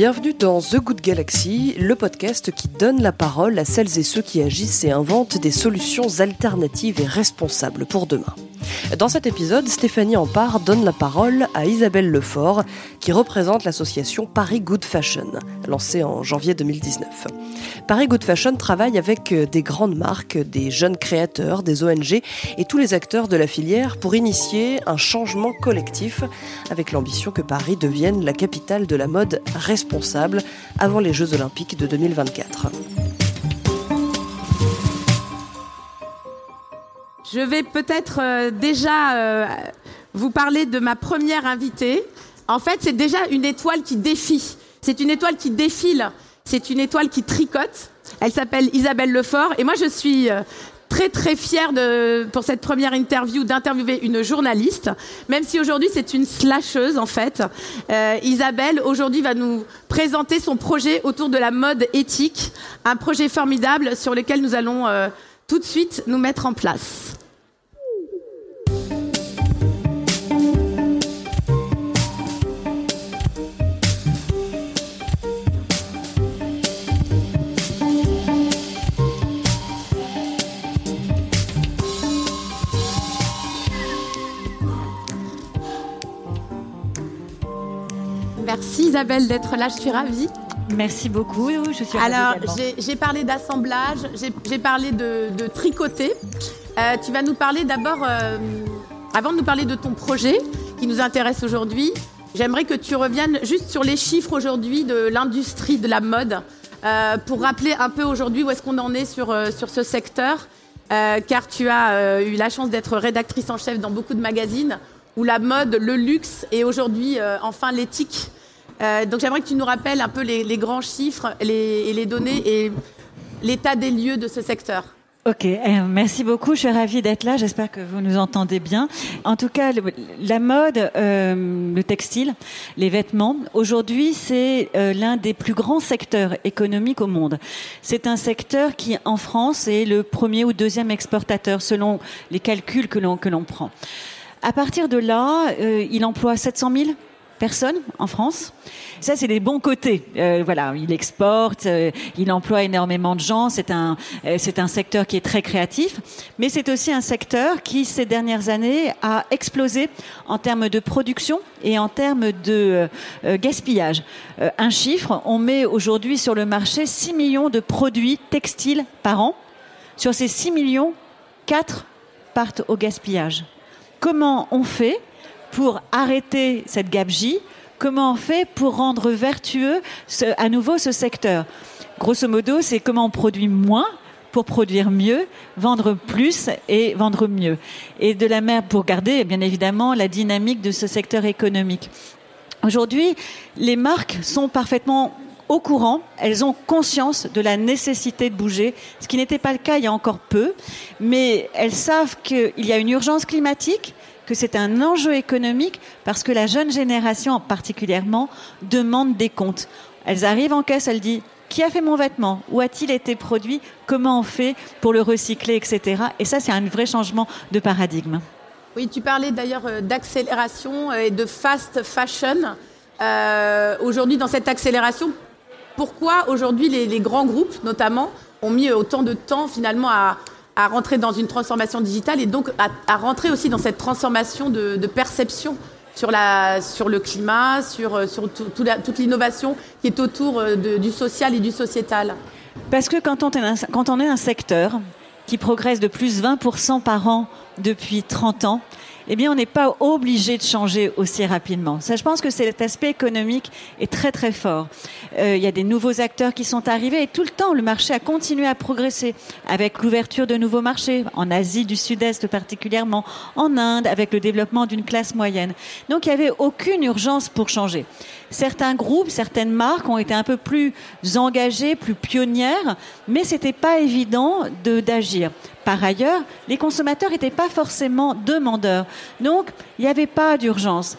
Bienvenue dans The Good Galaxy, le podcast qui donne la parole à celles et ceux qui agissent et inventent des solutions alternatives et responsables pour demain. Dans cet épisode, Stéphanie Ampard donne la parole à Isabelle Lefort, qui représente l'association Paris Good Fashion, lancée en janvier 2019. Paris Good Fashion travaille avec des grandes marques, des jeunes créateurs, des ONG et tous les acteurs de la filière pour initier un changement collectif avec l'ambition que Paris devienne la capitale de la mode responsable avant les Jeux Olympiques de 2024. Je vais peut-être euh, déjà euh, vous parler de ma première invitée. En fait, c'est déjà une étoile qui défie. C'est une étoile qui défile. C'est une étoile qui tricote. Elle s'appelle Isabelle Lefort. Et moi, je suis euh, très très fière de, pour cette première interview d'interviewer une journaliste, même si aujourd'hui c'est une slasheuse en fait. Isabelle aujourd'hui va nous présenter son projet autour de la mode éthique, un projet formidable sur lequel nous allons tout de suite nous mettre en place. Merci Isabelle d'être là, je suis ravie. Merci beaucoup, je suis Alors, j'ai parlé d'assemblage, j'ai parlé de, tricoter. Euh, tu vas nous parler d'abord, euh, avant de nous parler de ton projet qui nous intéresse aujourd'hui, j'aimerais que tu reviennes juste sur les chiffres aujourd'hui de l'industrie de la mode euh, pour rappeler un peu aujourd'hui où est-ce qu'on en est sur, sur ce secteur, car tu as eu la chance d'être rédactrice en chef dans beaucoup de magazines où la mode, le luxe et aujourd'hui enfin l'éthique euh, donc j'aimerais que tu nous rappelles un peu les, grands chiffres et les données et l'état des lieux de ce secteur. Ok, euh, merci beaucoup. Je suis ravie d'être là. J'espère que vous nous entendez bien. En tout cas, la mode, euh, le textile, les vêtements, aujourd'hui, c'est l'un des plus grands secteurs économiques au monde. C'est un secteur qui, en France, est le premier ou deuxième exportateur selon les calculs que l'on que l'on prend. À partir de là, il emploie 700 000 personnes en France. Ça, c'est les bons côtés. Euh, voilà, il exporte, euh, il emploie énormément de gens. C'est un, euh, c'est un secteur qui est très créatif, mais c'est aussi un secteur qui, ces dernières années, a explosé en termes de production et en termes de gaspillage. un chiffre, on met aujourd'hui sur le marché 6 millions de produits textiles par an. Sur ces 6 millions, 4 partent au gaspillage. Comment on fait pour arrêter cette gabegie Comment on fait pour rendre vertueux à nouveau ce secteur? Grosso modo, c'est comment on produit moins pour produire mieux, vendre plus et vendre mieux. Et de la mer pour garder, bien évidemment, la dynamique de ce secteur économique. Aujourd'hui, les marques sont parfaitement au courant, elles ont conscience de la nécessité de bouger, ce qui n'était pas le cas il y a encore peu, mais elles savent qu'il y a une urgence climatique, que c'est un enjeu économique parce que la jeune génération particulièrement demande des comptes. Elles arrivent en caisse, elles disent qui a fait mon vêtement? Où a-t-il été produit? Comment on fait pour le recycler, etc. Et ça, c'est un vrai changement de paradigme. Oui, tu parlais d'ailleurs euh, d'accélération et de fast fashion. Euh, aujourd'hui, dans cette accélération, pourquoi aujourd'hui les, grands groupes, notamment, ont mis autant de temps finalement à, à rentrer dans une transformation digitale et donc à, rentrer aussi dans cette transformation de, perception sur, le climat, sur, euh, toute l'innovation qui est autour euh, du social et du sociétal. Parce que quand on, est un, un secteur qui progresse de plus 20% par an depuis 30 ans, eh bien, on n'est pas obligé de changer aussi rapidement. Ça, je pense que cet aspect économique est très très fort. Euh, il y a des nouveaux acteurs qui sont arrivés et tout le temps, le marché a continué à progresser avec l'ouverture de nouveaux marchés en Asie du Sud-Est particulièrement, en Inde avec le développement d'une classe moyenne. Donc, il n'y avait aucune urgence pour changer. Certains groupes, certaines marques ont été un peu plus engagées, plus pionnières, mais c'était pas évident d'agir. Par ailleurs, les consommateurs n'étaient pas forcément demandeurs. Donc, il n'y avait pas d'urgence.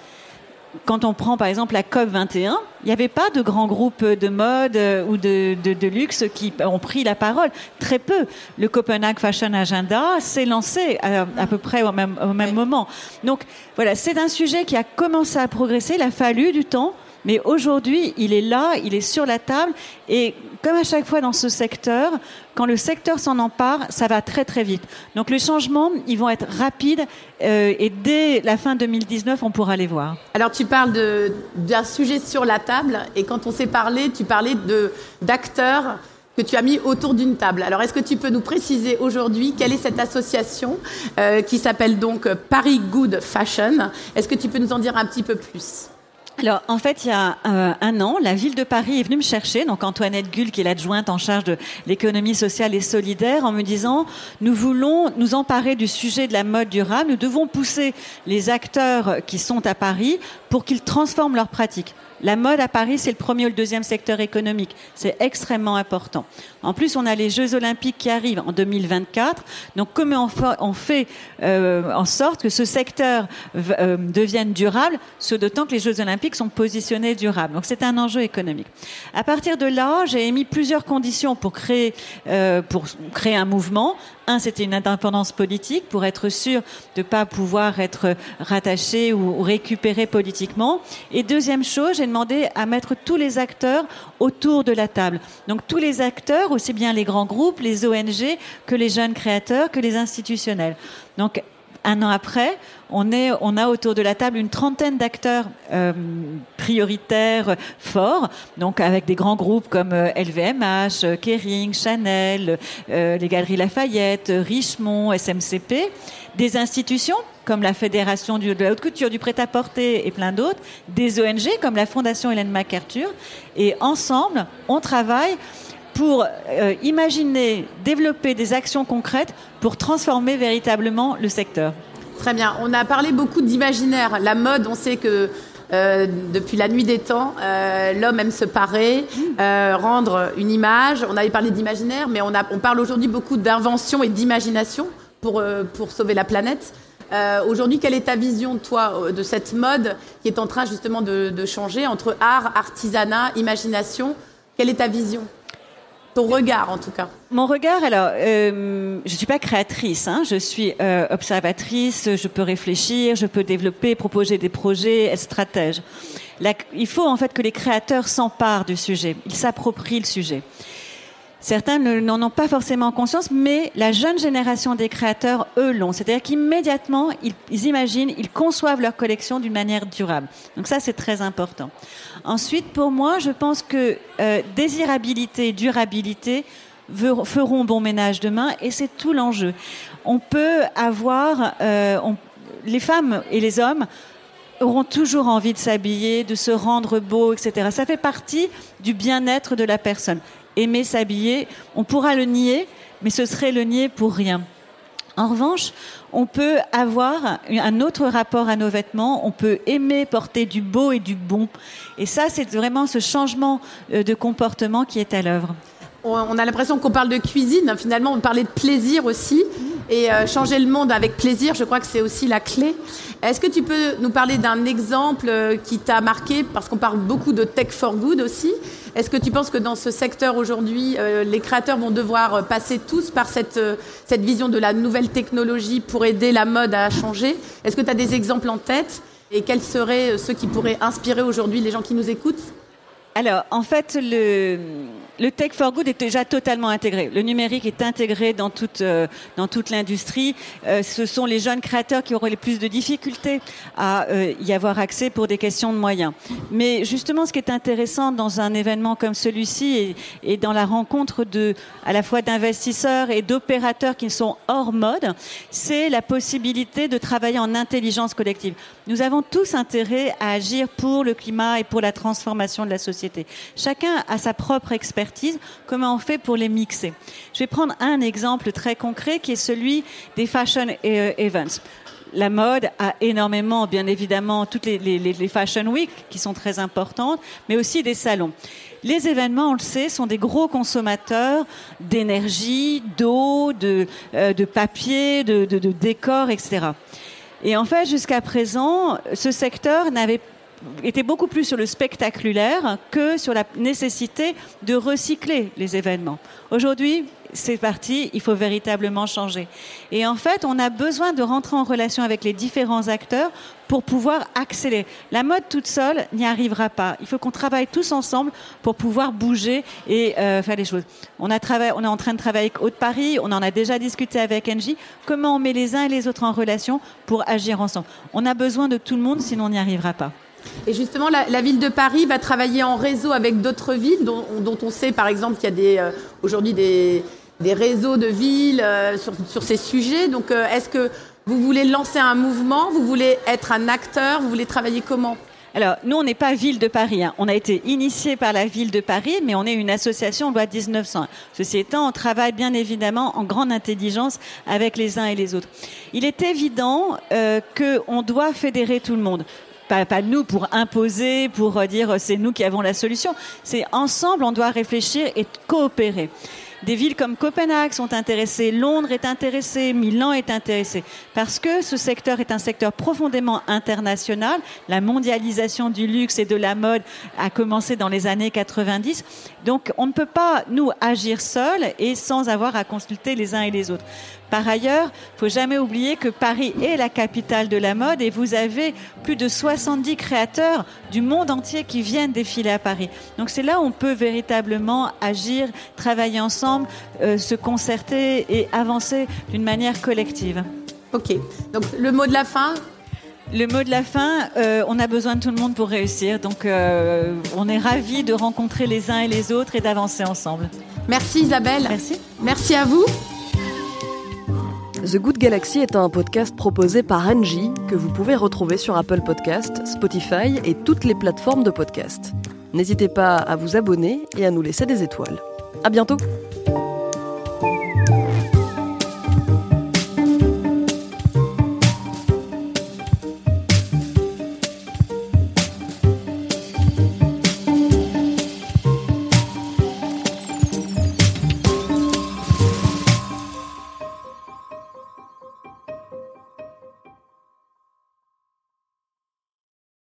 Quand on prend par exemple la COP 21, il n'y avait pas de grands groupes de mode euh, ou de, de, luxe qui ont pris la parole. Très peu. Le Copenhague Fashion Agenda s'est lancé à, à, peu près au même, au même moment. Donc voilà, c'est un sujet qui a commencé à progresser. Il a fallu du temps Mais aujourd'hui, il est là, il est sur la table. Et comme à chaque fois dans ce secteur, quand le secteur s'en empare, ça va très très vite. Donc les changements, ils vont être rapides euh, et dès la fin 2019, on pourra les voir. Alors tu parles d'un sujet sur la table et quand on s'est parlé, tu parlais d'acteurs que tu as mis autour d'une table. Alors, est-ce que tu peux nous préciser aujourd'hui quelle est cette association euh, qui s'appelle donc Paris Good Fashion? Est-ce que tu peux nous en dire un petit peu plus? Alors, en fait, il y a euh, un an, la ville de Paris est venue me chercher, donc Antoinette Gull, qui est l'adjointe en charge de l'économie sociale et solidaire, en me disant, nous voulons nous emparer du sujet de la mode durable, nous devons pousser les acteurs qui sont à Paris pour qu'ils transforment leurs pratiques. La mode à Paris, c'est le premier ou le deuxième secteur économique. C'est extrêmement important. En plus, on a les Jeux Olympiques qui arrivent en 2024. Donc, comment on fait euh, en sorte que ce secteur euh, devienne durable, ce d'autant que les Jeux Olympiques sont positionnés durables. Donc, c'est un enjeu économique. À partir de là, j'ai émis plusieurs conditions pour créer, euh, pour créer un mouvement. Un, c'était une indépendance politique pour être sûr de ne pas pouvoir être rattaché ou récupéré politiquement. Et deuxième chose, j'ai demandé à mettre tous les acteurs autour de la table. Donc tous les acteurs, aussi bien les grands groupes, les ONG, que les jeunes créateurs, que les institutionnels. Donc un an après, on, est, on a autour de la table une trentaine d'acteurs euh, prioritaires forts, donc avec des grands groupes comme LVMH, euh, Kering, Chanel, euh, les Galeries Lafayette, Richemont, SMCP, des institutions comme la Fédération de la haute couture, du prêt-à-porter et plein d'autres, des ONG comme la Fondation Hélène MacArthur. Et ensemble, on travaille pour euh, imaginer, développer des actions concrètes pour transformer véritablement le secteur. Très bien. On a parlé beaucoup d'imaginaire. La mode, on sait que euh, depuis la nuit des temps, euh, l'homme aime se parer, rendre une image. On avait parlé d'imaginaire, mais on, parle aujourd'hui beaucoup d'invention et d'imagination pour, sauver la planète. Aujourd'hui, quelle est ta vision, toi, de cette mode qui est en train justement de, changer entre art, artisanat, imagination? Quelle est ta vision? Ton regard, en tout cas. Mon regard, alors, euh, je suis pas créatrice, hein, je suis euh, observatrice, je peux réfléchir, je peux développer, proposer des projets, être stratège. il faut en fait que les créateurs s'emparent du sujet, ils s'approprient le sujet. Certains n'en ont pas forcément conscience, mais la jeune génération des créateurs, eux, l'ont. C'est-à-dire qu'immédiatement, ils, imaginent, ils conçoivent leur collection d'une manière durable. Donc ça, c'est très important. Ensuite, pour moi, je pense que euh, désirabilité et durabilité feront bon ménage demain, et c'est tout l'enjeu. On peut avoir, euh, les femmes et les hommes auront toujours envie de s'habiller, de se rendre beau, etc. Ça fait partie du bien-être de la personne aimer s'habiller. On pourra le nier, mais ce serait le nier pour rien. En revanche, on peut avoir un autre rapport à nos vêtements, on peut aimer porter du beau et du bon. Et ça, c'est vraiment ce changement euh, de comportement qui est à l'œuvre. On a l'impression qu'on parle de cuisine, finalement on parlait de plaisir aussi. Et euh, changer le monde avec plaisir, je crois que c'est aussi la clé. Est-ce que tu peux nous parler d'un exemple euh, qui t'a marqué, parce qu'on parle beaucoup de tech for good aussi. Est-ce que tu penses que dans ce secteur aujourd'hui, euh, les créateurs vont devoir passer tous par cette, cette vision de la nouvelle technologie pour aider la mode à changer? Est-ce que tu as des exemples en tête? Et quels seraient ceux qui pourraient inspirer aujourd'hui les gens qui nous écoutent? Alors, en fait, le, Tech for Good est déjà totalement intégré. Le numérique est intégré dans toute, euh, dans toute l'industrie. Euh, ce sont les jeunes créateurs qui auront les plus de difficultés à euh, y avoir accès pour des questions de moyens. Mais justement, ce qui est intéressant dans un événement comme celui-ci et, et, dans la rencontre de, à la fois d'investisseurs et d'opérateurs qui sont hors mode, c'est la possibilité de travailler en intelligence collective. Nous avons tous intérêt à agir pour le climat et pour la transformation de la société. Chacun a sa propre expertise. Comment on fait pour les mixer? Je vais prendre un exemple très concret qui est celui des fashion euh, events. La mode a énormément, bien évidemment, toutes les, fashion week qui sont très importantes, mais aussi des salons. Les événements, on le sait, sont des gros consommateurs d'énergie, d'eau, de, euh, papier, de, de, de décors, etc. Et en fait, jusqu'à présent, ce secteur n'avait était beaucoup plus sur le spectaculaire que sur la nécessité de recycler les événements. Aujourd'hui, c'est parti, il faut véritablement changer. Et en fait, on a besoin de rentrer en relation avec les différents acteurs pour pouvoir accélérer. La mode toute seule n'y arrivera pas. Il faut qu'on travaille tous ensemble pour pouvoir bouger et euh, faire les choses. On, on est en train de travailler avec Haute-Paris, on en a déjà discuté avec Engie. Comment on met les uns et les autres en relation pour agir ensemble? On a besoin de tout le monde, sinon on n'y arrivera pas. Et justement, la, ville de Paris va travailler en réseau avec d'autres villes, dont, on sait par exemple qu'il y a euh, aujourd'hui des, réseaux de villes euh, sur, ces sujets. Donc, euh, est-ce que vous voulez lancer un mouvement? Vous voulez être un acteur? Vous voulez travailler comment? Alors, nous, on n'est pas ville de Paris. Hein. On a été initié par la ville de Paris, mais on est une association loi 1900. Ceci étant, on travaille bien évidemment en grande intelligence avec les uns et les autres. Il est évident qu'on doit fédérer tout le monde pas, nous pour imposer, pour dire c'est nous qui avons la solution. C'est ensemble, on doit réfléchir et coopérer. Des villes comme Copenhague sont intéressées, Londres est intéressée, Milan est intéressé, parce que ce secteur est un secteur profondément international. La mondialisation du luxe et de la mode a commencé dans les années 90. Donc on ne peut pas, nous, agir seuls et sans avoir à consulter les uns et les autres. Par ailleurs, il faut jamais oublier que Paris est la capitale de la mode et vous avez plus de 70 créateurs du monde entier qui viennent défiler à Paris. Donc c'est là où on peut véritablement agir, travailler ensemble, euh, se concerter et avancer d'une manière collective. Ok. Donc le mot de la fin, le mot de la fin, euh, on a besoin de tout le monde pour réussir. Donc, euh, on est ravis de rencontrer les uns et les autres et d'avancer ensemble. Merci Isabelle. Merci. Merci à vous. The Good Galaxy est un podcast proposé par Angie que vous pouvez retrouver sur Apple Podcast, Spotify et toutes les plateformes de podcast. N'hésitez pas à vous abonner et à nous laisser des étoiles. À bientôt!